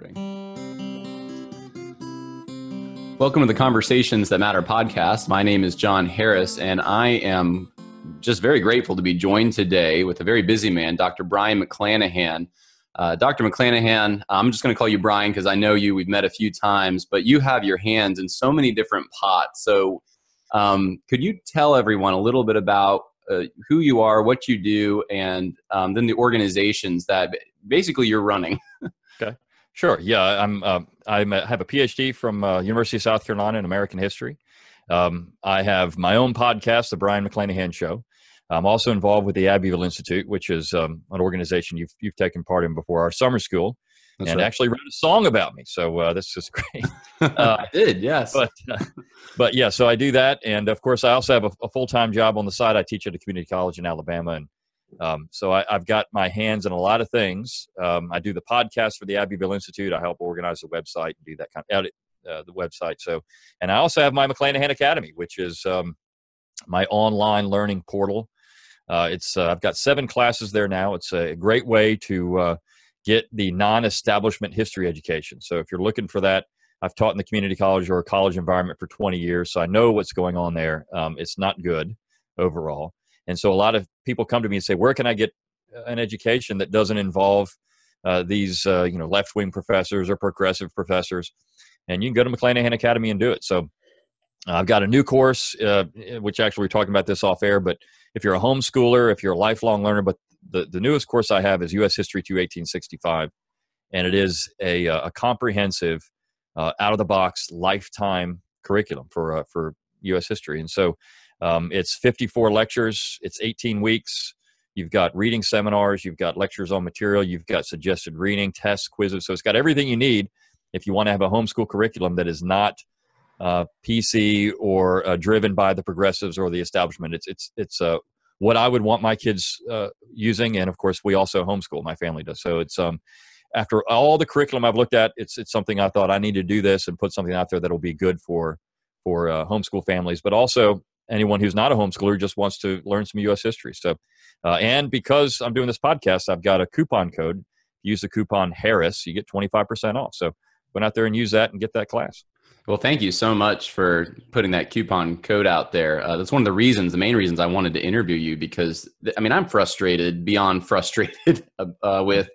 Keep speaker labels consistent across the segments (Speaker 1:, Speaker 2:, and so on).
Speaker 1: Recording. Welcome to the Conversations That Matter podcast. My name is John Harris, and I am just very grateful to be joined today with a very busy man, Dr. Brian McClanahan. Uh, Dr. McClanahan, I'm just going to call you Brian because I know you. We've met a few times, but you have your hands in so many different pots. So, um, could you tell everyone a little bit about uh, who you are, what you do, and um, then the organizations that basically you're running?
Speaker 2: okay, sure. Yeah, I'm. Uh, I have a PhD from uh, University of South Carolina in American history. Um, I have my own podcast, The Brian McClanahan Show. I'm also involved with the Abbeville Institute, which is um, an organization you've, you've taken part in before our summer school, That's and right. actually wrote a song about me. So uh, this is great.
Speaker 1: Uh, I did, yes.
Speaker 2: But, uh, but yeah, so I do that, and of course, I also have a, a full time job on the side. I teach at a community college in Alabama, and um, so I, have got my hands in a lot of things. Um, I do the podcast for the Abbeville Institute. I help organize the website and do that kind of edit uh, the website. So, and I also have my McClanahan Academy, which is um, my online learning portal uh, it's uh, I've got seven classes there now. It's a great way to uh, get the non-establishment history education. So if you're looking for that, I've taught in the community college or college environment for 20 years, so I know what's going on there. Um, it's not good overall, and so a lot of people come to me and say, "Where can I get uh, an education that doesn't involve uh, these uh, you know left-wing professors or progressive professors?" And you can go to McClanahan Academy and do it. So I've got a new course, uh, which actually we're talking about this off air, but if you're a homeschooler, if you're a lifelong learner, but the, the newest course I have is U.S. History to 1865, and it is a, uh, a comprehensive, uh, out of the box, lifetime curriculum for uh, for U.S. history. And so um, it's 54 lectures, it's 18 weeks. You've got reading seminars, you've got lectures on material, you've got suggested reading, tests, quizzes. So it's got everything you need if you want to have a homeschool curriculum that is not uh, PC or uh, driven by the progressives or the establishment. It's it's it's uh, what I would want my kids uh, using, and of course, we also homeschool. My family does. So it's um, after all the curriculum I've looked at, it's it's something I thought I need to do this and put something out there that will be good for for uh, homeschool families, but also anyone who's not a homeschooler just wants to learn some U.S. history. So, uh, and because I'm doing this podcast, I've got a coupon code. Use the coupon Harris, you get 25% off. So, go out there and use that and get that class.
Speaker 1: Well, thank you so much for putting that coupon code out there. Uh, that's one of the reasons, the main reasons I wanted to interview you because I mean I'm frustrated beyond frustrated uh, with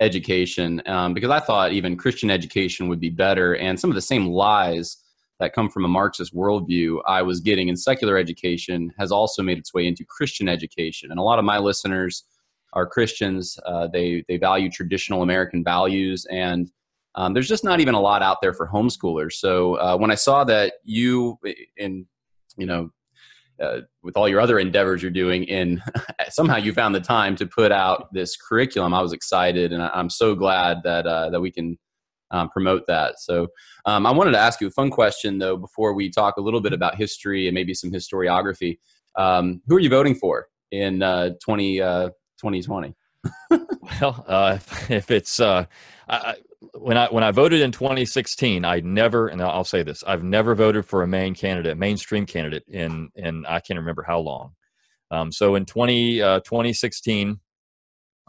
Speaker 1: education um, because I thought even Christian education would be better, and some of the same lies that come from a Marxist worldview I was getting in secular education has also made its way into Christian education, and a lot of my listeners are Christians. Uh, they they value traditional American values and um, there's just not even a lot out there for homeschoolers. So uh, when I saw that you, in you know, uh, with all your other endeavors you're doing, in somehow you found the time to put out this curriculum, I was excited, and I, am so glad that uh, that we can um, promote that. So um, I wanted to ask you a fun question though before we talk a little bit about history and maybe some historiography. Um, who are you voting for in uh, 20, 2020?
Speaker 2: Uh, well, uh, if it's uh, I, when I when I voted in 2016, I never, and I'll say this, I've never voted for a main candidate, mainstream candidate in in I can't remember how long. Um, so in 20 uh, 2016,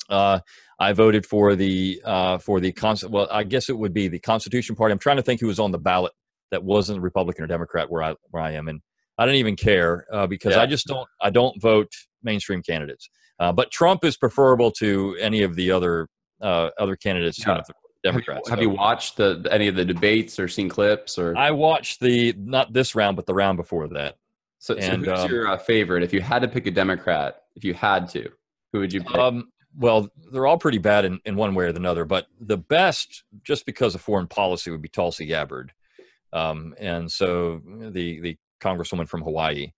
Speaker 2: uh, I voted for the uh, for the con- well, I guess it would be the Constitution Party. I'm trying to think who was on the ballot that wasn't Republican or Democrat where I where I am, and I don't even care uh, because yeah. I just don't I don't vote mainstream candidates. Uh, but Trump is preferable to any of the other uh, other candidates. Yeah.
Speaker 1: Democrats. Have, you, have you watched the any of the debates or seen clips or?
Speaker 2: I watched the not this round, but the round before that.
Speaker 1: So, and, so who's um, your uh, favorite? If you had to pick a Democrat, if you had to, who would you pick? Um,
Speaker 2: well, they're all pretty bad in, in one way or another, but the best, just because of foreign policy, would be Tulsi Gabbard. Um, and so the the congresswoman from Hawaii.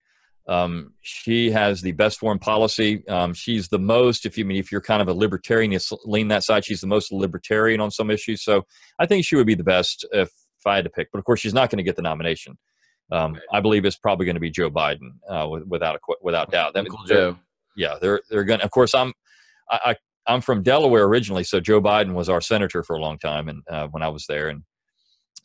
Speaker 2: Um, she has the best foreign policy. Um, she's the most, if you I mean, if you're kind of a libertarian, you lean that side. She's the most libertarian on some issues. So I think she would be the best if, if I had to pick. But of course, she's not going to get the nomination. Um, I believe it's probably going to be Joe Biden, uh, without a without doubt.
Speaker 1: Uncle Joe.
Speaker 2: Yeah, they're they're going. Of course, I'm I, I am from Delaware originally, so Joe Biden was our senator for a long time, and uh, when I was there, and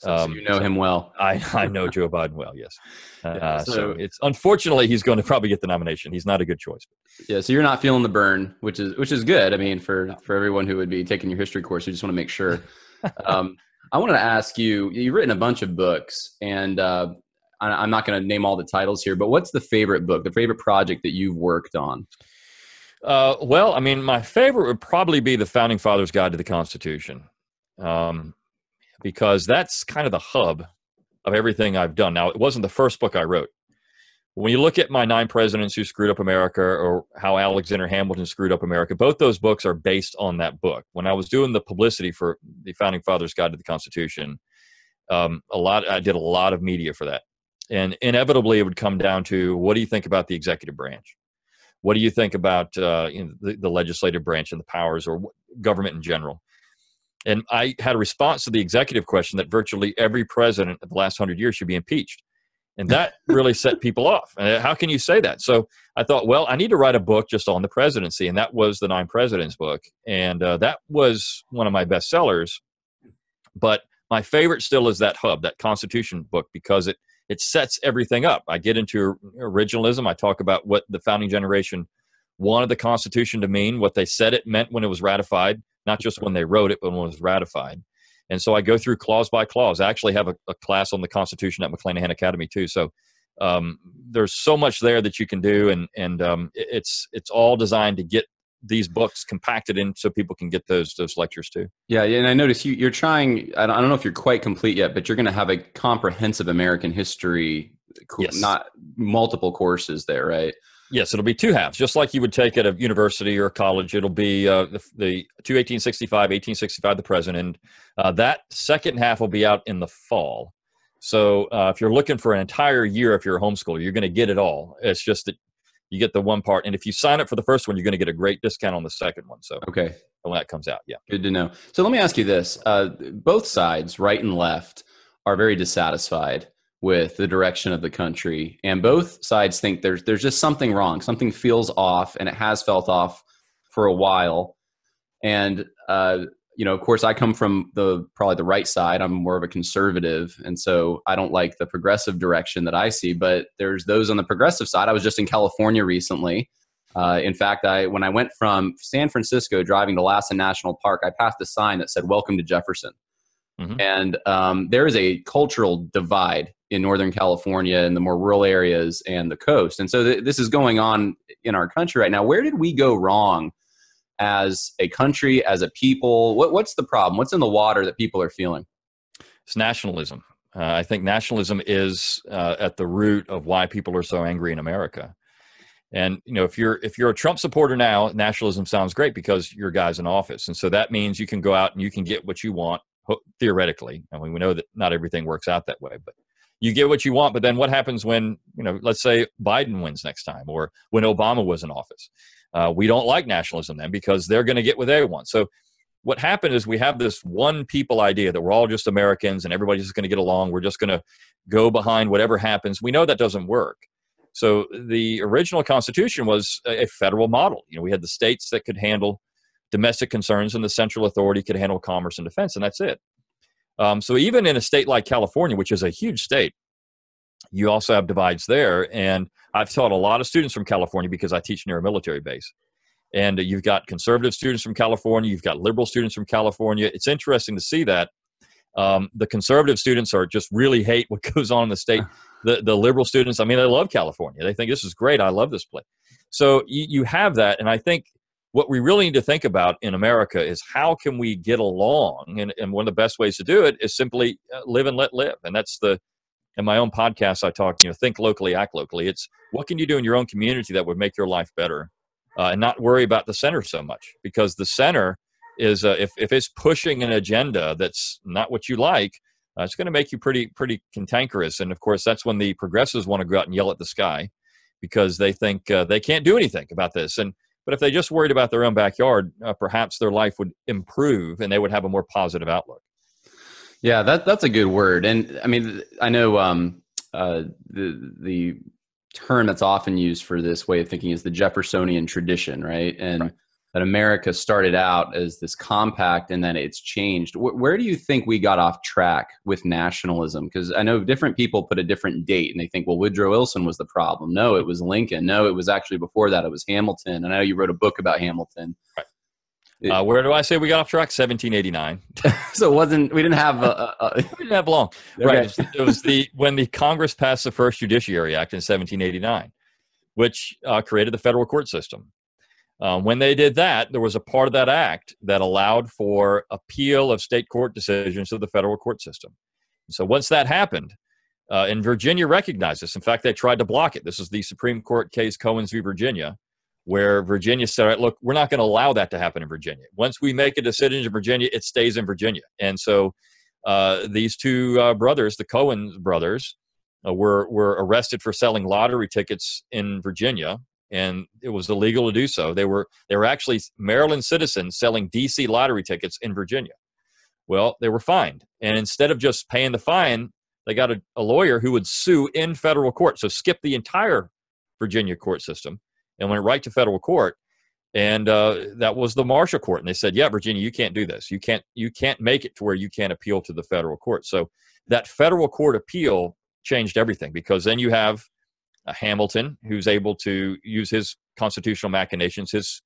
Speaker 1: um, so you know him well.
Speaker 2: I, I know Joe Biden well. Yes. Uh, yeah, so, so, it's unfortunately he's going to probably get the nomination. He's not a good choice.
Speaker 1: Yeah. So you're not feeling the burn, which is which is good. I mean, for for everyone who would be taking your history course, you just want to make sure um, I wanted to ask you. You've written a bunch of books, and uh, I, am not going to name all the titles here, but what's the favorite book, the favorite project that you've worked on?
Speaker 2: Uh, well, I mean, my favorite would probably be the Founding Fathers' Guide to the Constitution, um, because that's kind of the hub of everything I've done. Now, it wasn't the first book I wrote. When you look at my nine presidents who screwed up America or how Alexander Hamilton screwed up America, both those books are based on that book. When I was doing the publicity for the Founding Fathers' Guide to the Constitution, um, a lot I did a lot of media for that, and inevitably it would come down to what do you think about the executive branch? What do you think about uh, you know, the, the legislative branch and the powers or government in general? And I had a response to the executive question that virtually every president of the last hundred years should be impeached. And that really set people off. How can you say that? So i thought well i need to write a book just on the presidency and that was the nine presidents book. And uh, that was one of my best sellers but my favorite still is that hub that constitution book because it it sets everything up i get into originalism i talk about what the founding generation wanted the constitution to mean what they said it meant when it was ratified not just when they wrote it but when it was ratified and so I go through clause by clause. I actually have a, a class on the Constitution at McClanahan Academy too. So um, there's so much there that you can do, and and um, it's it's all designed to get these books compacted in so people can get those those lectures too.
Speaker 1: Yeah, and I notice you you're trying. I don't, know if you're quite complete yet, but you're going to have a comprehensive American history, yes. not multiple courses there, right?
Speaker 2: Yes, it'll be two halves, just like you would take at a university or a college. It'll be uh, the, the to 1865, 1865, the present, and uh, that second half will be out in the fall. So uh, if you're looking for an entire year, if you're a homeschooler, you're going to get it all. It's just that you get the one part, and if you sign up for the first one, you're going to get a great discount on the second one. So
Speaker 1: okay,
Speaker 2: when that comes out, yeah,
Speaker 1: good to know. So let me ask you this: uh, both sides, right and left, are very dissatisfied with the direction of the country and both sides think there's there's just something wrong something feels off and it has felt off for a while and uh, you know of course i come from the probably the right side i'm more of a conservative and so i don't like the progressive direction that i see but there's those on the progressive side i was just in california recently uh, in fact i when i went from san francisco driving to lassen national park i passed a sign that said welcome to jefferson mm-hmm. and um, there is a cultural divide in Northern California and the more rural areas and the coast. And so th- this is going on in our country right now. Where did we go wrong as a country, as a people? What, what's the problem? What's in the water that people are feeling?
Speaker 2: It's nationalism. Uh, I think nationalism is uh, at the root of why people are so angry in America. And you know, if you're if you're a Trump supporter now, nationalism sounds great because your guy's in office, and so that means you can go out and you can get what you want theoretically. I mean, we know that not everything works out that way, but you get what you want but then what happens when you know let's say biden wins next time or when obama was in office uh, we don't like nationalism then because they're going to get they want so what happened is we have this one people idea that we're all just americans and everybody's just going to get along. We're just going to go behind whatever happens. We know that doesn't work. So the original constitution was a federal model. You know we had the states that could handle domestic concerns and the central authority could handle commerce and defense and that's it. Um, so even in a state like California, which is a huge state, you also have divides there. And I've taught a lot of students from California because I teach near a military base. And you've got conservative students from California, you've got liberal students from California. It's interesting to see that. Um, the conservative students are just really hate what goes on in the state. The, the liberal students, I mean, they love California. They think this is great. I love this place. So you, you have that. And I think what we really need to think about in America is how can we get along? And, and one of the best ways to do it is simply uh, live and let live. And that's the, in my own podcast, I talk, you know, think locally, act locally. It's what can you do in your own community that would make your life better uh, and not worry about the center so much because the center is, uh, if, if it's pushing an agenda that's not what you like, uh, it's going to make you pretty, pretty cantankerous. And of course, that's when the progressives want to go out and yell at the sky because they think uh, they can't do anything about this. And but if they just worried about their own backyard, uh, perhaps their life would improve and they would have a more positive outlook.
Speaker 1: Yeah, that that's a good word. And I mean, I know um, uh, the the term that's often used for this way of thinking is the Jeffersonian tradition, right? And right that America started out as this compact and then it's changed. where do you think we got off track with nationalism? Because I know different people put a different date and they think, well, Woodrow Wilson was the problem. No, it was Lincoln. No, it was actually before that. It was Hamilton. And I know you wrote a book about Hamilton.
Speaker 2: Right. Uh, where do I say we got off track? 1789.
Speaker 1: so it wasn't. We didn't have. A, a,
Speaker 2: we didn't have long. Okay. Right. It was, the when the Congress passed the first Judiciary Act in 1789, which uh, created the federal court system. Um, when they did that, there was a part of that act that allowed for appeal of state court decisions to the federal court system. So once that happened, uh, and Virginia recognized this. In fact, they tried to block it. This is the Supreme Court case Cohens v. Virginia, where Virginia said, look, we're not going to allow that to happen in Virginia. Once we make a decision in Virginia, it stays in Virginia. And so uh, these two uh, brothers, the Cohen brothers, uh, were, were arrested for selling lottery tickets in Virginia and it was illegal to do so. They were they were actually Maryland citizens selling DC lottery tickets in Virginia. Well, they were fined, and instead of just paying the fine, they got a, a lawyer who would sue in federal court. So skip the entire Virginia court system and went right to federal court. And uh, that was the Marshall Court, and they said, "Yeah, Virginia, you can't do this. You can't you can't make it to where you can't appeal to the federal court." So that federal court appeal changed everything because then you have Hamilton, who's able to use his constitutional machinations, his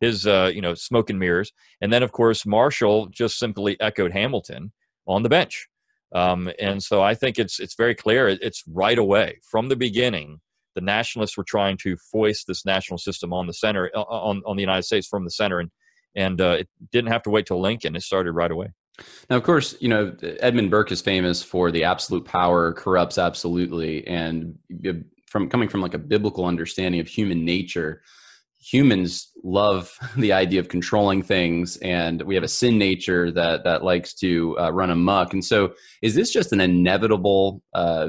Speaker 2: his uh, you know smoke and mirrors, and then of course Marshall just simply echoed Hamilton on the bench, um, and so I think it's it's very clear. It's right away from the beginning. The nationalists were trying to foist this national system on the center, uh, on on the United States from the center, and and uh, it didn't have to wait till Lincoln. It started right away.
Speaker 1: Now, of course, you know Edmund Burke is famous for the absolute power corrupts absolutely, and from coming from like a biblical understanding of human nature humans love the idea of controlling things and we have a sin nature that that likes to uh, run amok and so is this just an inevitable uh,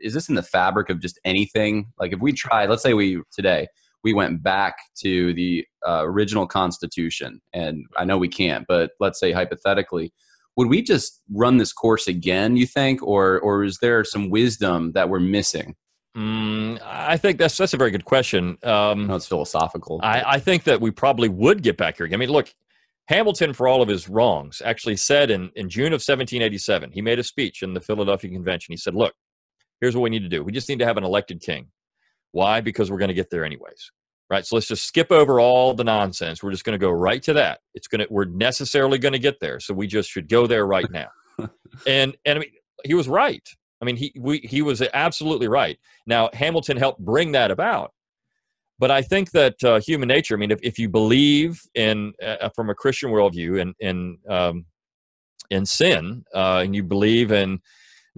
Speaker 1: is this in the fabric of just anything like if we try let's say we today we went back to the uh, original constitution and i know we can't but let's say hypothetically would we just run this course again you think or or is there some wisdom that we're missing
Speaker 2: Mm, I think that's that's a very good question.
Speaker 1: Um, no, it's philosophical.
Speaker 2: I, I, think that we probably would get back here. I mean, look, Hamilton, for all of his wrongs, actually said in, in June of 1787, he made a speech in the Philadelphia Convention. He said, "Look, here's what we need to do. We just need to have an elected king. Why? Because we're going to get there anyways." Right. So let's just skip over all the nonsense. We're just going to go right to that. It's going to. We're necessarily going to get there. So we just should go there right now. and and I mean, he was right. I mean, he we, he was absolutely right. Now Hamilton helped bring that about, but I think that uh, human nature. I mean, if, if you believe in uh, from a Christian worldview and in um, in sin, uh, and you believe in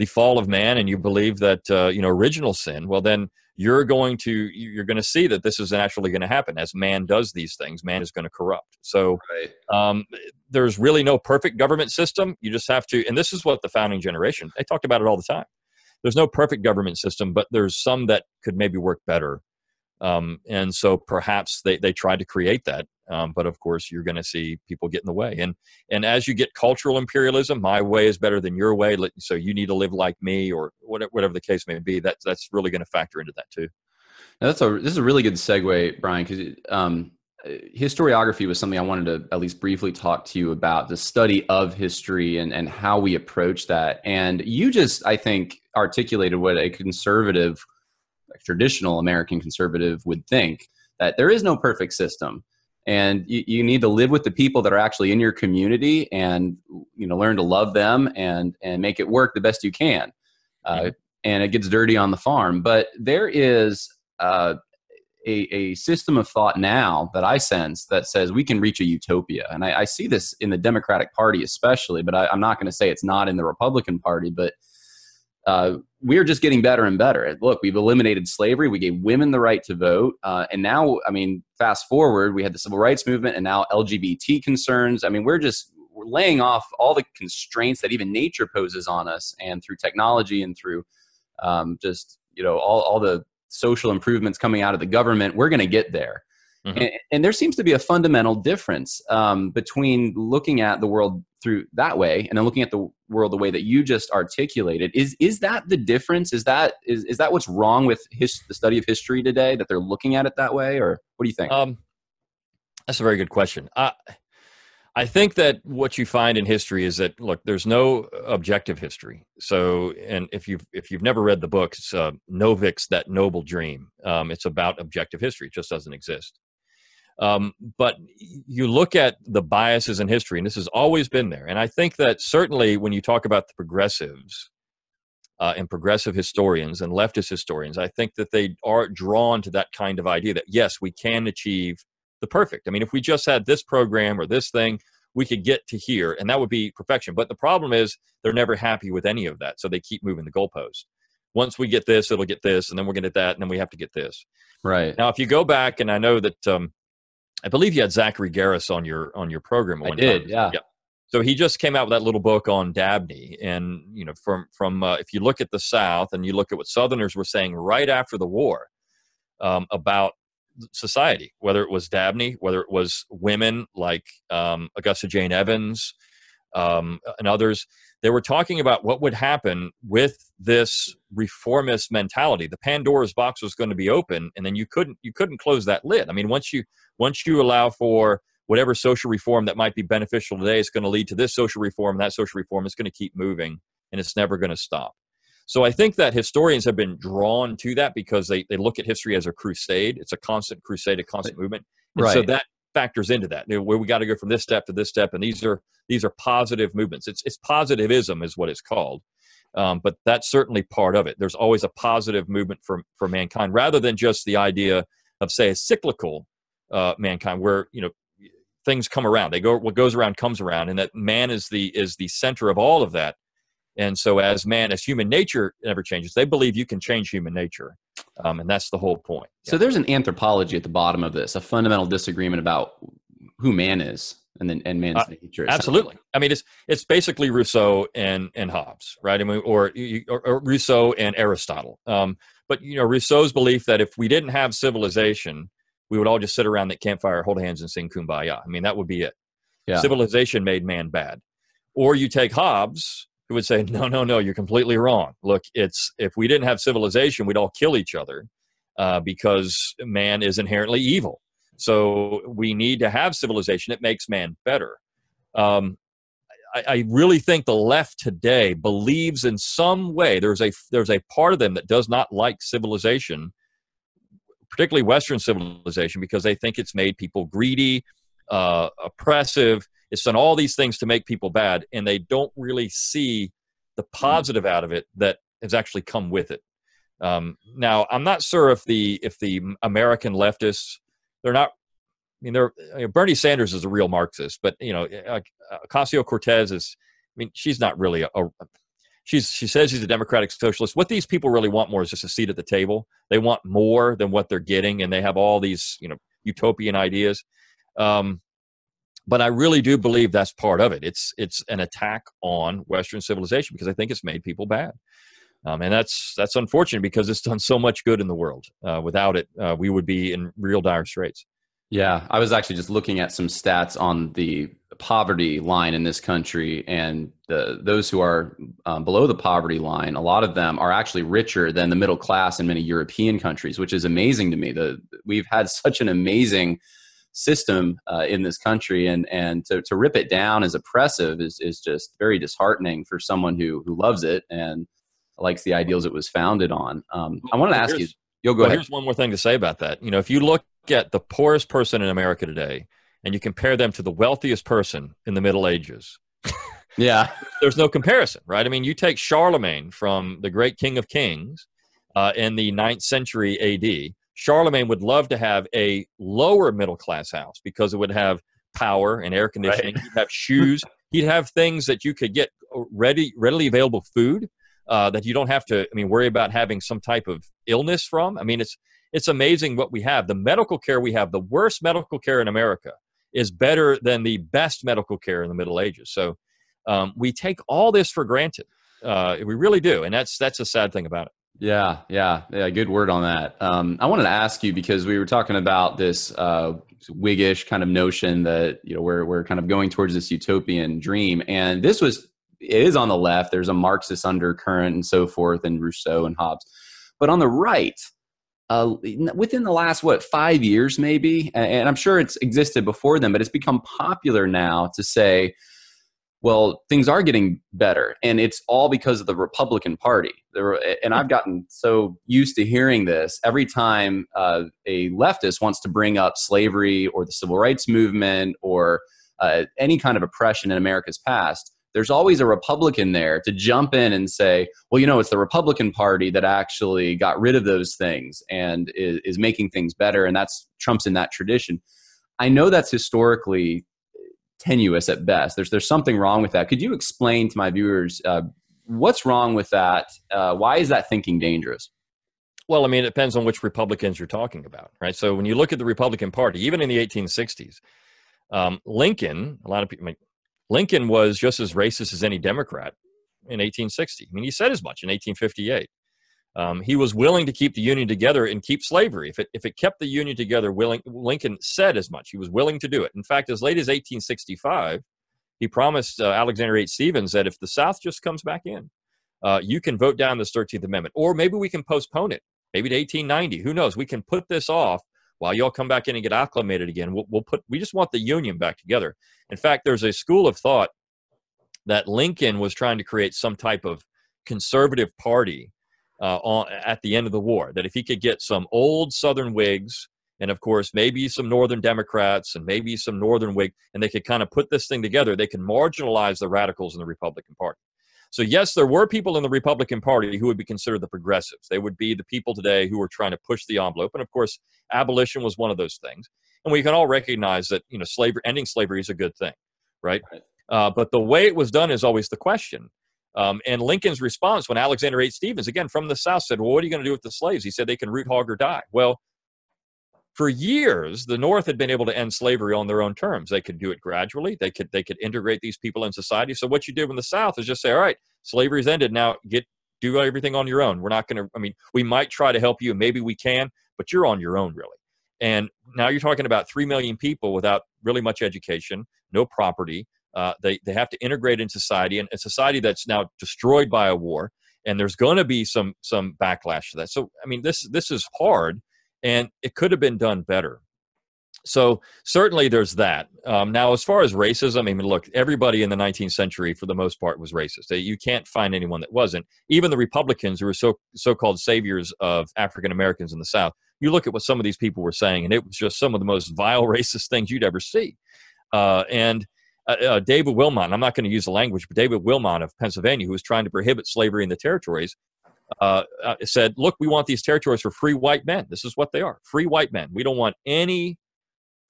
Speaker 2: the fall of man, and you believe that uh, you know original sin, well then you're going to you're going to see that this is actually going to happen as man does these things. Man is going to corrupt. So right. um, there's really no perfect government system. You just have to and this is what the founding generation they talked about it all the time. There's no perfect government system but there's some that could maybe work better um, and so perhaps they, they tried to create that um, but of course you're going to see people get in the way. And and as you get cultural imperialism my way is better than your way so you need to live like me or whatever, the case may be that's that's really going to factor into that too.
Speaker 1: Now that's a this is a really good segue brian because um, historiography was something i wanted to at least briefly talk to you about the study of history and and how we approach that. And you just i think articulated what a conservative traditional american conservative would think that there is no perfect system. And you, you, need to live with the people that are actually in your community and you know learn to love them and and make it work the best you can. Uh, and it gets dirty on the farm. But there is uh, a, a, system of thought now that i sense that says we can reach a utopia. And i, I see this in the democratic party especially but I, i'm not going to say it's not in the republican party but uh, we're just getting better and better. Look, we've eliminated slavery. We gave women the right to vote. Uh, and now, I mean, fast forward, we had the civil rights movement and now LGBT concerns. I mean, we're just we're laying off all the constraints that even nature poses on us and through technology and through um, just, you know, all, all the social improvements coming out of the government. We're going to get there. Mm-hmm. And, and, there seems to be a fundamental difference um, between looking at the world through that way and then looking at the world the way that you just articulated. Is is that the difference? Is that is, is that what's wrong with his, the study of history today that they're looking at it that way, or what do you think? Um,
Speaker 2: that's a very good question. Uh, I think that what you find in history is that look, there's no objective history. So, and if you've if you've never read the book, it's uh, Novick's That Noble Dream. Um, it's about objective history. It just doesn't exist. Um, but you look at the biases in history, and this has always been there. And I think that certainly when you talk about the progressives uh, and progressive historians and leftist historians, I think that they are drawn to that kind of idea that yes, we can achieve the perfect. I mean, if we just had this program or this thing, we could get to here, and that would be perfection. But the problem is they're never happy with any of that, so they keep moving the goalpost. Once we get this, it'll get this, and then we're going to get that, and then we have to get this.
Speaker 1: Right
Speaker 2: now, if you go back, and I know that um, I believe you had Zachary Garris on your on your program.
Speaker 1: I did, yeah.
Speaker 2: yeah. So he just came out with that little book on Dabney, and you know, from from uh, if you look at the South and you look at what Southerners were saying right after the war um, about society, whether it was Dabney, whether it was women like um, Augusta Jane Evans um, and others, they were talking about what would happen with this reformist mentality. The Pandora's box was going to be open, and then you couldn't you couldn't close that lid. I mean, once you once you allow for whatever social reform that might be beneficial today, it's going to lead to this social reform, and that social reform is going to keep moving, and it's never going to stop. So I think that historians have been drawn to that because they, they look at history as a crusade. It's a constant crusade, a constant movement. And right. so that factors into that. Where we got to go from this step to this step and these are these are positive movements. It's it's positivism is what it's called um, but that's certainly part of it. There's always a positive movement for for mankind rather than just the idea of say a cyclical uh, mankind where you know things come around. They go what goes around comes around and that man is the is the center of all of that. And so as man as human nature never changes they believe you can change human nature um, and that's the whole point.
Speaker 1: So there's an anthropology at the bottom of this, a fundamental disagreement about who man is and then and man's uh, nature.
Speaker 2: Absolutely. I mean, it's it's basically Rousseau and and Hobbes, right? I mean, or, or, or Rousseau and Aristotle. Um, but you know, Rousseau's belief that if we didn't have civilization, we would all just sit around that campfire, hold hands, and sing "Kumbaya." I mean, that would be it. Yeah. Civilization made man bad. Or you take Hobbes, who would say, no, no, no, you're completely wrong. Look, it's if we didn't have civilization, we'd all kill each other uh, because man is inherently evil. So we need to have civilization. It makes man better. Um, I, I, really think the left today believes in some way there's a there's a part of them that does not like civilization, particularly Western civilization, because they think it's made people greedy, uh, oppressive, it's done all these things to make people bad, and they don't really see the hmm. positive out of it that has actually come with it. Um, now, I'm not sure if the if the American leftists they're not. I mean, they're you know, Bernie Sanders is a real Marxist, but you know, uh, Ocasio Cortez is. I mean, she's not really a, a she's she says she's a democratic socialist what these people really want more is just a seat at the table they want more than what they're getting and they have all these you know utopian ideas um, but I really do believe that's part of it. It's it's an attack on Western civilization because I think it's made people bad, um, and that's that's unfortunate because it's done so much good in the world. Uh, without it, uh, we would be in real dire straits.
Speaker 1: Yeah, I was actually just looking at some stats on the poverty line in this country, and the those who are um, below the poverty line, a lot of them are actually richer than the middle class in many European countries, which is amazing to me. The we've had such an amazing system uh, in this country and and to, to rip it down as oppressive is, is just very disheartening for someone who who loves it and likes the ideals it was founded on. Um, i want to ask you you'll go
Speaker 2: well,
Speaker 1: ahead.
Speaker 2: here's one more thing to say about that. You know if you look at the poorest person in america today and you compare them to the wealthiest person in the middle ages
Speaker 1: yeah.
Speaker 2: there's no comparison right? I mean you take charlemagne from the great king of kings uh, in the ninth century ad Charlemagne would love to have a lower middle class house because it would have power and air conditioning. Right. He'd have shoes. He'd have things that you could get ready, readily available food uh, that you don't have to. I mean, worry about having some type of illness from. I mean, it's it's amazing what we have. The medical care we have, the worst medical care in America, is better than the best medical care in the Middle Ages. So um, we take all this for granted. Uh, we really do, and that's that's a sad thing about it.
Speaker 1: Yeah, yeah, yeah. Good word on that. Um, I wanted to ask you because we were talking about this uh, Whiggish kind of notion that you know we're we're kind of going towards this utopian dream, and this was it is on the left. There's a Marxist undercurrent and so forth, and Rousseau and Hobbes, but on the right, uh, within the last what five years maybe, and I'm sure it's existed before then, but it's become popular now to say well, things are getting better, and it's all because of the Republican Party. Were, and I've gotten so used to hearing this every time uh, a leftist wants to bring up slavery or the civil rights movement or uh, any kind of oppression in America's past. There's always a Republican there to jump in and say, well, you know, it's the Republican Party that actually got rid of those things and is, is making things better. And that's Trump's in that tradition. I know that's historically tenuous at best. There's there's something wrong with that. Could you explain to my viewers uh, what's wrong with that? Uh, why is that thinking dangerous?
Speaker 2: Well, I mean, it depends on which Republicans you're talking about, right? So when you look at the Republican Party, even in the 1860s, um, Lincoln, a lot of people, I mean, Lincoln was just as racist as any Democrat in 1860. I mean, he said as much in 1858. Um, he was willing to keep the Union together and keep slavery. If it, if it kept the Union together, willing, Lincoln said as much. He was willing to do it. In fact, as late as 1865, he promised uh, Alexander H. Stephens that if the South just comes back in, uh, you can vote down this 13th Amendment. Or maybe we can postpone it, maybe to 1890. Who knows? We can put this off while y'all come back in and get acclimated again. We'll, we'll put, we just want the Union back together. In fact, there's a school of thought that Lincoln was trying to create some type of conservative party uh, on, at the end of the war. That if he could get some old Southern Whigs and of course maybe some Northern Democrats and maybe some Northern Whig, and they could kind of put this thing together, they can marginalize the radicals in the Republican Party. So yes, there were people in the Republican Party who would be considered the progressives. They would be the people today who were trying to push the envelope, and of course, abolition was one of those things. And we can all recognize that you know slavery, ending slavery, is a good thing, right? right. Uh, but the way it was done is always the question. Um, and Lincoln's response when Alexander H. Stephens, again from the South, said, Well, what are you going to do with the slaves? He said, They can root hog or die. Well, for years, the North had been able to end slavery on their own terms. They could do it gradually. They could they could integrate these people in society. So what you did in the South is just say, all right, slavery's ended. Now get do everything on your own. We're not going to. I mean, we might try to help you, maybe we can, but you're on your own, really. And now you're talking about three million people without really much education, no property, uh, they, they have to integrate in society, and a society that's now destroyed by a war. And there's going to be some some backlash to that. So I mean, this this is hard, and it could have been done better. So certainly there's that. Um, now, as far as racism, I mean, look, everybody in the 19th century, for the most part, was racist. You can't find anyone that wasn't. Even the Republicans, who were so so-called saviors of African Americans in the South, you look at what some of these people were saying, and it was just some of the most vile, racist things you'd ever see. Uh, and uh, uh, David Wilmot, I'm not going to use the language, but David Wilmot of Pennsylvania, who was trying to prohibit slavery in the territories, uh, uh, said, Look, we want these territories for free white men. This is what they are free white men. We don't want any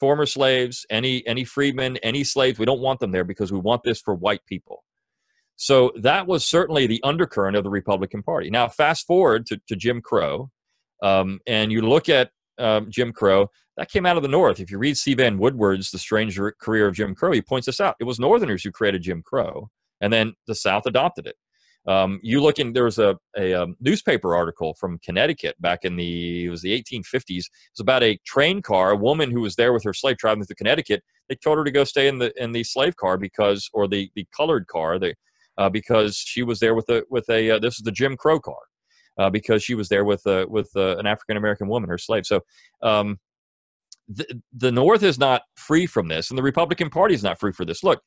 Speaker 2: former slaves, any, any freedmen, any slaves. We don't want them there because we want this for white people. So that was certainly the undercurrent of the Republican Party. Now, fast forward to, to Jim Crow, um, and you look at um, Jim Crow, that came out of the North. If you read C. Van Woodward's The Strange Career of Jim Crow, he points this out. It was Northerners who created Jim Crow, and then the South adopted it. Um, you look in there was a, a, um, newspaper article from Connecticut back in the it was the 1850s. It was about a train car, a woman who was there with her slave traveling through Connecticut. They told her to go stay in the in the slave car because or the the colored car, the uh, because she was there with a with a uh, this is the Jim Crow car uh, because she was there with uh, with uh, an African American woman, her slave. So um, the, the North is not free from this, and the Republican Party is not free for this. Look,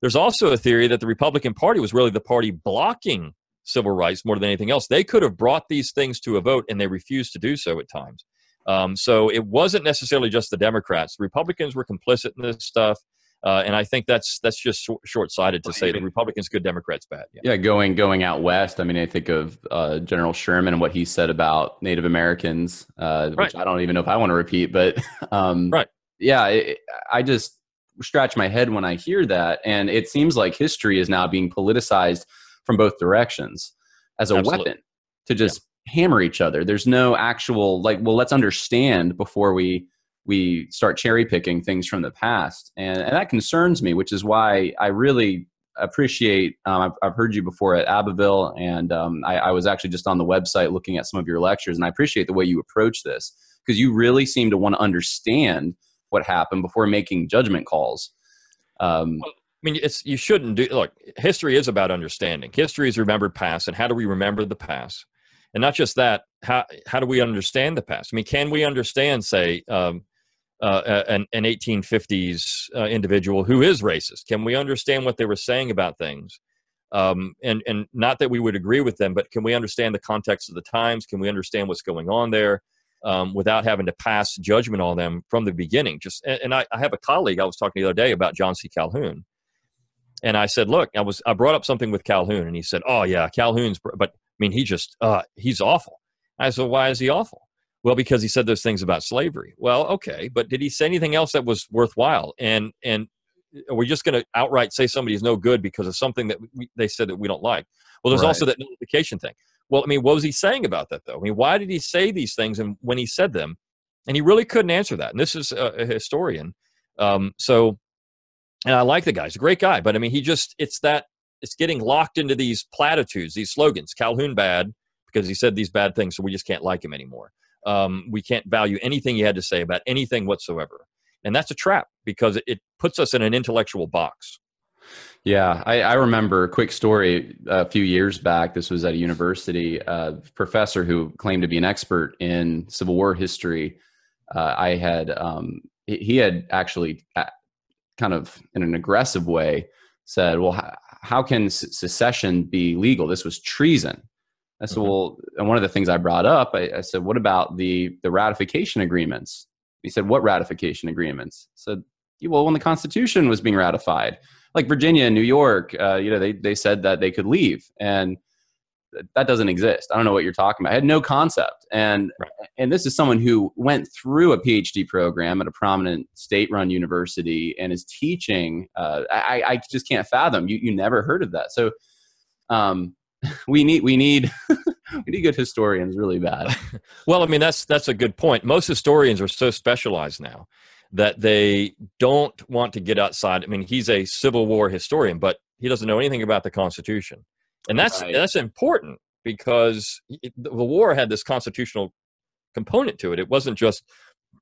Speaker 2: there's also a theory that the Republican Party was really the party blocking civil rights more than anything else. They could have brought these things to a vote, and they refused to do so at times. Um, so it wasn't necessarily just the Democrats. Republicans were complicit in this stuff. Uh, and I think that's that's just short sighted to say the Republicans good, Democrats bad.
Speaker 1: Yeah. yeah, going going out west. I mean, I think of uh, General Sherman and what he said about Native Americans, uh, right. which I don't even know if I want to repeat. But um, right, yeah, it, I just scratch my head when I hear that, and it seems like history is now being politicized from both directions as a Absolutely. weapon to just yeah. hammer each other. There's no actual like, well, let's understand before we we start cherry picking things from the past, and, and that concerns me. Which is why I really appreciate. Um, I've, I've, heard you before at Abbeville, and um, I, I, was actually just on the website looking at some of your lectures, and I appreciate the way you approach this because you really seem to want to understand what happened before making judgment calls.
Speaker 2: Um, well, I mean, it's you shouldn't do. Look, history is about understanding. History is remembered past, and how do we remember the past? And not just that, how how do we understand the past? I mean, can we understand, say, um, uh, an, an 1850s uh, individual who is racist? Can we understand what they were saying about things? Um, and and not that we would agree with them, but can we understand the context of the times? Can we understand what's going on there um, without having to pass judgment on them from the beginning? Just and, and I, I, have a colleague I was talking the other day about John C. Calhoun, and I said, look, I was I brought up something with Calhoun, and he said, oh yeah, Calhoun's, but I mean he just uh, he's awful. I said, why is he awful? Well, because he said those things about slavery. Well, okay, but did he say anything else that was worthwhile? And and are we just going to outright say somebody is no good because of something that we, they said that we don't like? Well, there's right. also that nullification thing. Well, I mean, what was he saying about that though? I mean, why did he say these things and when he said them? And he really couldn't answer that. And this is a, a historian. Um, so, and I like the guy. He's a great guy, but I mean, he just, it's that, it's getting locked into these platitudes, these slogans. Calhoun bad because he said these bad things, so we just can't like him anymore. Um, we can't value anything he had to say about anything whatsoever. And that's a trap because it puts us in an intellectual box.
Speaker 1: Yeah, I, I, remember a quick story a few years back. This was at a university. A professor who claimed to be an expert in Civil War history. Uh, I had um, he had actually uh, kind of in an aggressive way said, "Well, how, how can secession be legal? This was treason." I said, mm-hmm. "Well," and one of the things I brought up, I, I said, "What about the the ratification agreements?" He said, "What ratification agreements?" I said, "Well, when the Constitution was being ratified, like Virginia and New York, uh, you know, they they said that they could leave, and that doesn't exist. I don't know what you're talking about. I had no concept, and right. and this is someone who went through a PhD program at a prominent state-run university and is teaching. Uh, I I just can't fathom. You you never heard of that, so." Um, we need we need we need good historians really bad.
Speaker 2: well, I mean that's that's a good point. Most historians are so specialized now that they don't want to get outside. I mean, he's a Civil War historian, but he doesn't know anything about the Constitution, and that's right. that's important because it, the war had this constitutional component to it. It wasn't just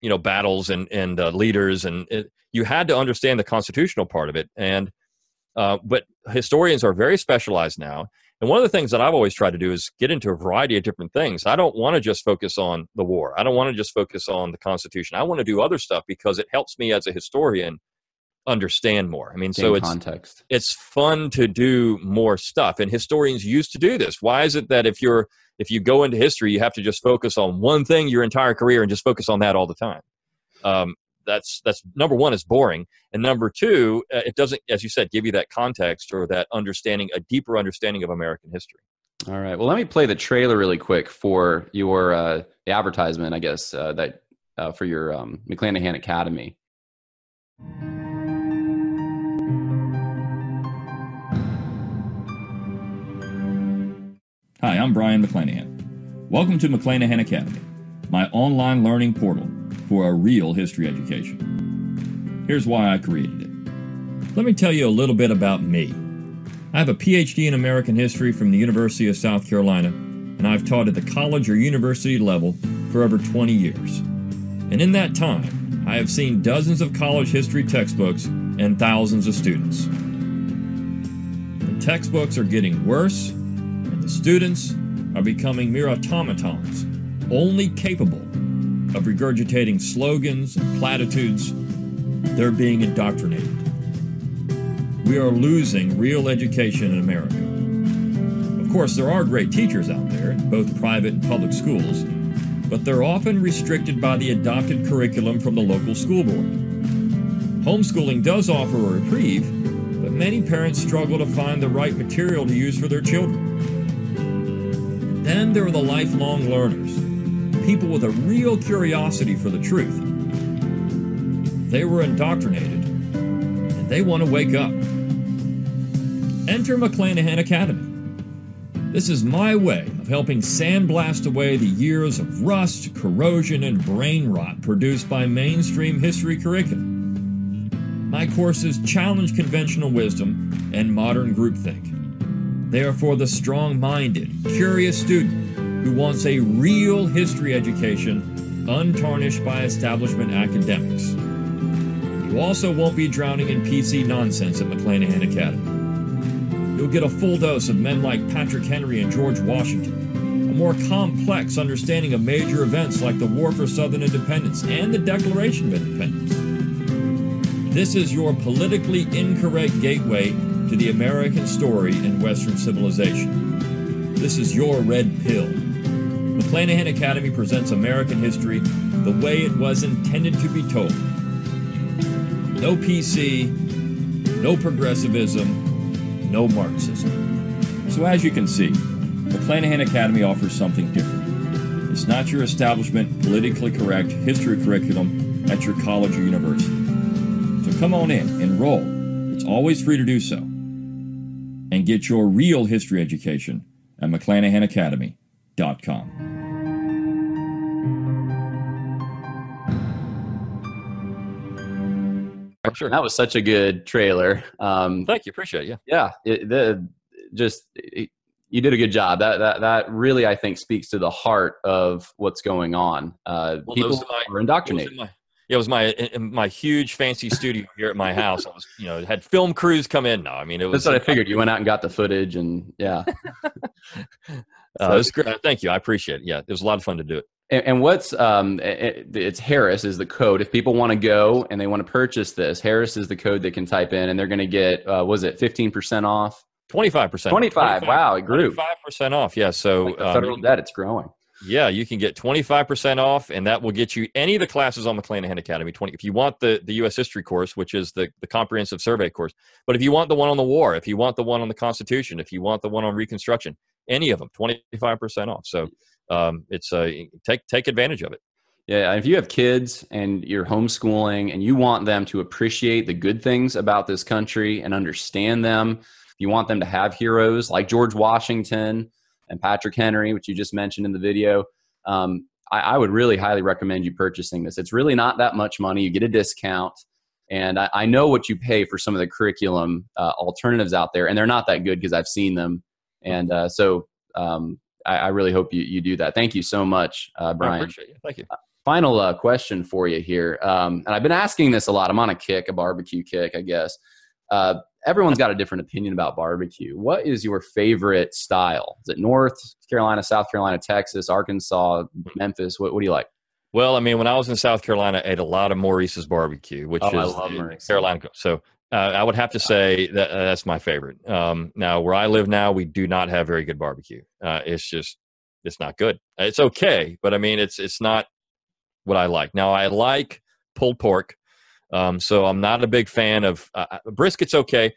Speaker 2: you know battles and and uh, leaders, and it, you had to understand the constitutional part of it. And uh, but historians are very specialized now, and one of the things that I've always tried to do is get into a variety of different things. I don't want to just focus on the war. I don't want to just focus on the Constitution. I want to do other stuff because it helps me as a historian understand more. I mean, so it's
Speaker 1: context.
Speaker 2: It's fun to do more stuff, and historians used to do this. Why is it that if you're if you go into history, you have to just focus on one thing your entire career and just focus on that all the time? Um, that's that's number one is boring and number two uh, it doesn't as you said give you that context or that understanding a deeper understanding of american history.
Speaker 1: All right. Well let me play the trailer really quick for your uh, the advertisement i guess uh, that uh, for your um, mcclanahan academy.
Speaker 3: Hi i'm brian mcclanahan. Welcome to mcclanahan academy my online learning portal for a real history education. Here's why I created it. Let me tell you a little bit about me. I have a PhD in American history from the University of South Carolina, and I've taught at the college or university level for over 20 years. And in that time, I have seen dozens of college history textbooks and thousands of students. The textbooks are getting worse, and the students are becoming mere automatons, only capable of regurgitating slogans and platitudes, they're being indoctrinated. We are losing real education in America. Of course, there are great teachers out there, both private and public schools, but they're often restricted by the adopted curriculum from the local school board. Homeschooling does offer a reprieve, but many parents struggle to find the right material to use for their children. And then there are the lifelong learners people with a real curiosity for the truth. They were indoctrinated, and they want to wake up. Enter McClanahan Academy. This is my way of helping sandblast away the years of rust, corrosion, and brain rot produced by mainstream history curriculum. My courses challenge conventional wisdom and modern groupthink. They are for the strong minded, curious student who wants a real history education untarnished by establishment academics. You also won't be drowning in PC nonsense at McClanahan Academy. You'll get a full dose of men like Patrick Henry and George Washington, a more complex understanding of major events like the War for Southern Independence and the Declaration of Independence. This is your politically incorrect gateway to the American story and Western civilization. This is your red pill. McClanahan Academy presents American history the way it was intended to be told. No PC, no progressivism, no Marxism. So, as you can see, McClanahan Academy offers something different. It's not your establishment, politically correct history curriculum at your college or university. So come on in, enroll. It's always free to do so. And get your real history education at McClanahanacademy.com.
Speaker 1: Sure. That was such a good trailer. Um,
Speaker 2: Thank you. Appreciate it. Yeah.
Speaker 1: Yeah. It, the, just it, you did a good job. That that that really, I think, speaks to the heart of what's going on. Uh, well, people my, are indoctrinated.
Speaker 2: My, yeah, it was my my huge fancy studio here at my house. I was, you know, had film crews come in. No, I mean, it was.
Speaker 1: That's what I figured. You went out and got the footage, and yeah.
Speaker 2: so, uh, it was great. Thank you. I appreciate it. Yeah, it was a lot of fun to do it.
Speaker 1: And, and what's um, it, it's Harris is the code. If people want to go and they want to purchase this, Harris is the code they can type in, and they're going to get uh, was it fifteen percent off?
Speaker 2: 25%.
Speaker 1: 25. Wow, it grew.
Speaker 2: 25% off. Yeah. So
Speaker 1: like federal um, debt, it's growing.
Speaker 2: Yeah, you can get 25% off, and that will get you any of the classes on McClanahan Academy. 20 if you want the, the U.S. history course, which is the, the comprehensive survey course. But if you want the one on the war, if you want the one on the Constitution, if you want the one on Reconstruction, any of them, 25% off. So um, it's uh, take take advantage of it.
Speaker 1: Yeah, if you have kids and you're homeschooling and you want them to appreciate the good things about this country and understand them you want them to have heroes like George Washington and Patrick Henry, which you just mentioned in the video, um, I, I, would really highly recommend you purchasing this. It's really not that much money. You get a discount. And I, I know what you pay for some of the curriculum uh, alternatives out there, and they're not that good because I've seen them. And uh, so um, I, I, really hope you, you do that. Thank you so much, uh, Brian. I
Speaker 2: appreciate you. Thank you. Uh,
Speaker 1: final uh, question for you here. Um, and I've been asking this a lot. I'm on a kick, a barbecue kick, I guess. Uh, everyone's got a different opinion about barbecue. What is your favorite style? Is it North Carolina, South Carolina, Texas, Arkansas, Memphis? What, what do you like?
Speaker 2: Well, I mean, when I was in South Carolina, I ate a lot of Maurice's barbecue, which oh, is Carolina. So uh, I would have to say that uh, that's my favorite. Um, now, where I live now, we do not have very good barbecue. Uh, it's just, it's not good. It's okay, but I mean, it's it's not what I like. Now, I like pulled pork. Um, so I'm not a big fan of uh, uh, brisket's okay,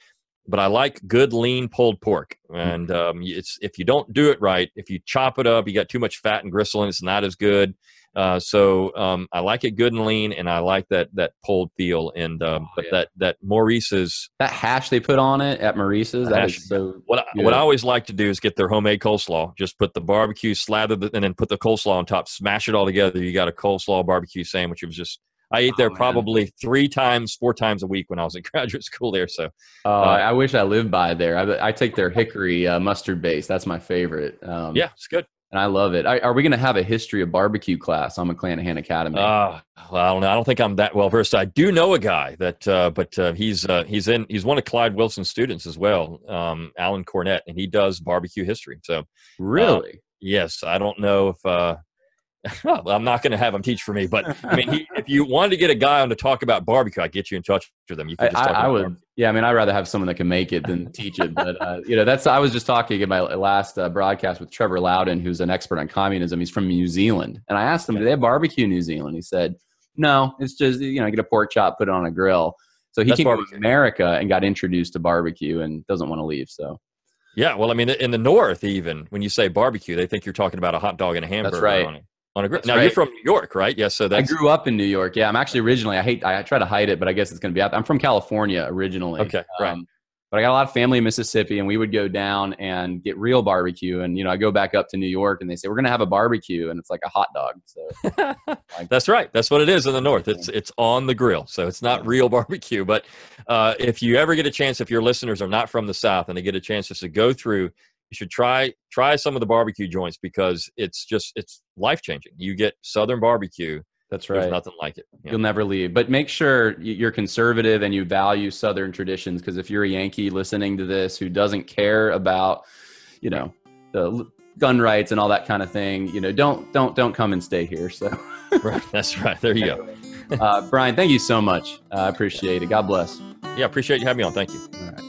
Speaker 2: but I like good lean pulled pork. And um, it's if you don't do it right, if you chop it up, you got too much fat and gristle, and it's not as good. Uh, so um, I like it good and lean, and I like that that pulled feel. And um, oh, but yeah. that that Maurice's
Speaker 1: that hash they put on it at Maurice's that hash, is so.
Speaker 2: What I, what I always like to do is get their homemade coleslaw. Just put the barbecue, slather the, and then put the coleslaw on top. Smash it all together. You got a coleslaw barbecue sandwich. It was just I ate there oh, probably three times, four times a week when I was in graduate school there. So,
Speaker 1: uh, uh, I wish I lived by there. I, I take their hickory uh, mustard base. That's my favorite.
Speaker 2: Um, yeah, it's good.
Speaker 1: And I love it. I, are we going to have a history of barbecue class on McClanahan Academy?
Speaker 2: Uh, well, I don't know. I don't think I'm that well versed. I do know a guy that, uh, but uh, he's uh, he's in he's one of Clyde Wilson's students as well, um, Alan Cornett, and he does barbecue history. So,
Speaker 1: really,
Speaker 2: yes, I don't know if I'm not going to have him teach for me, but I mean, he, if you wanted to get a guy on to talk about barbecue, I get you in touch with them. You
Speaker 1: could I, I would, barbecue. yeah. I mean, I'd rather have someone that can make it than teach it. But uh, you know, that's I was just talking in my last uh, broadcast with Trevor Loudon, who's an expert on communism. He's from New Zealand, and I asked him, "Do they have barbecue in New Zealand?" He said, "No, it's just you know, get a pork chop, put it on a grill." So he that's came barbecue. to America and got introduced to barbecue, and doesn't want to leave. So.
Speaker 2: Yeah, well, I mean, in the North, even when you say barbecue, they think you're talking about a hot dog and a hamburger.
Speaker 1: That's right
Speaker 2: on a grill. Now right. you're from New York, right? Yes. So
Speaker 1: I grew up in New York. Yeah, I'm actually originally. I hate. I try to hide it, but I guess it's going to be out. I'm from California originally.
Speaker 2: Okay. Right.
Speaker 1: Um, but I got a lot of family in Mississippi, and we would go down and get real barbecue. And you know, I go back up to New York, and they say we're going to have a barbecue, and it's like a hot dog. So
Speaker 2: like, that's right. That's what it is in the north. It's it's on the grill, so it's not real barbecue. But uh, if you ever get a chance, if your listeners are not from the south and they get a chance just to go through you should try try some of the barbecue joints because it's just it's life changing. You get Southern barbecue.
Speaker 1: That's right.
Speaker 2: There's nothing like it.
Speaker 1: Yeah. You'll never leave. But make sure you're conservative and you value Southern traditions because if you're a Yankee listening to this who doesn't care about, you know, the gun rights and all that kind of thing, you know, don't don't don't come and stay here. So,
Speaker 2: right, that's right. There you go.
Speaker 1: uh, Brian, thank you so much. I appreciate it. God bless.
Speaker 2: Yeah, appreciate you having me on. Thank you.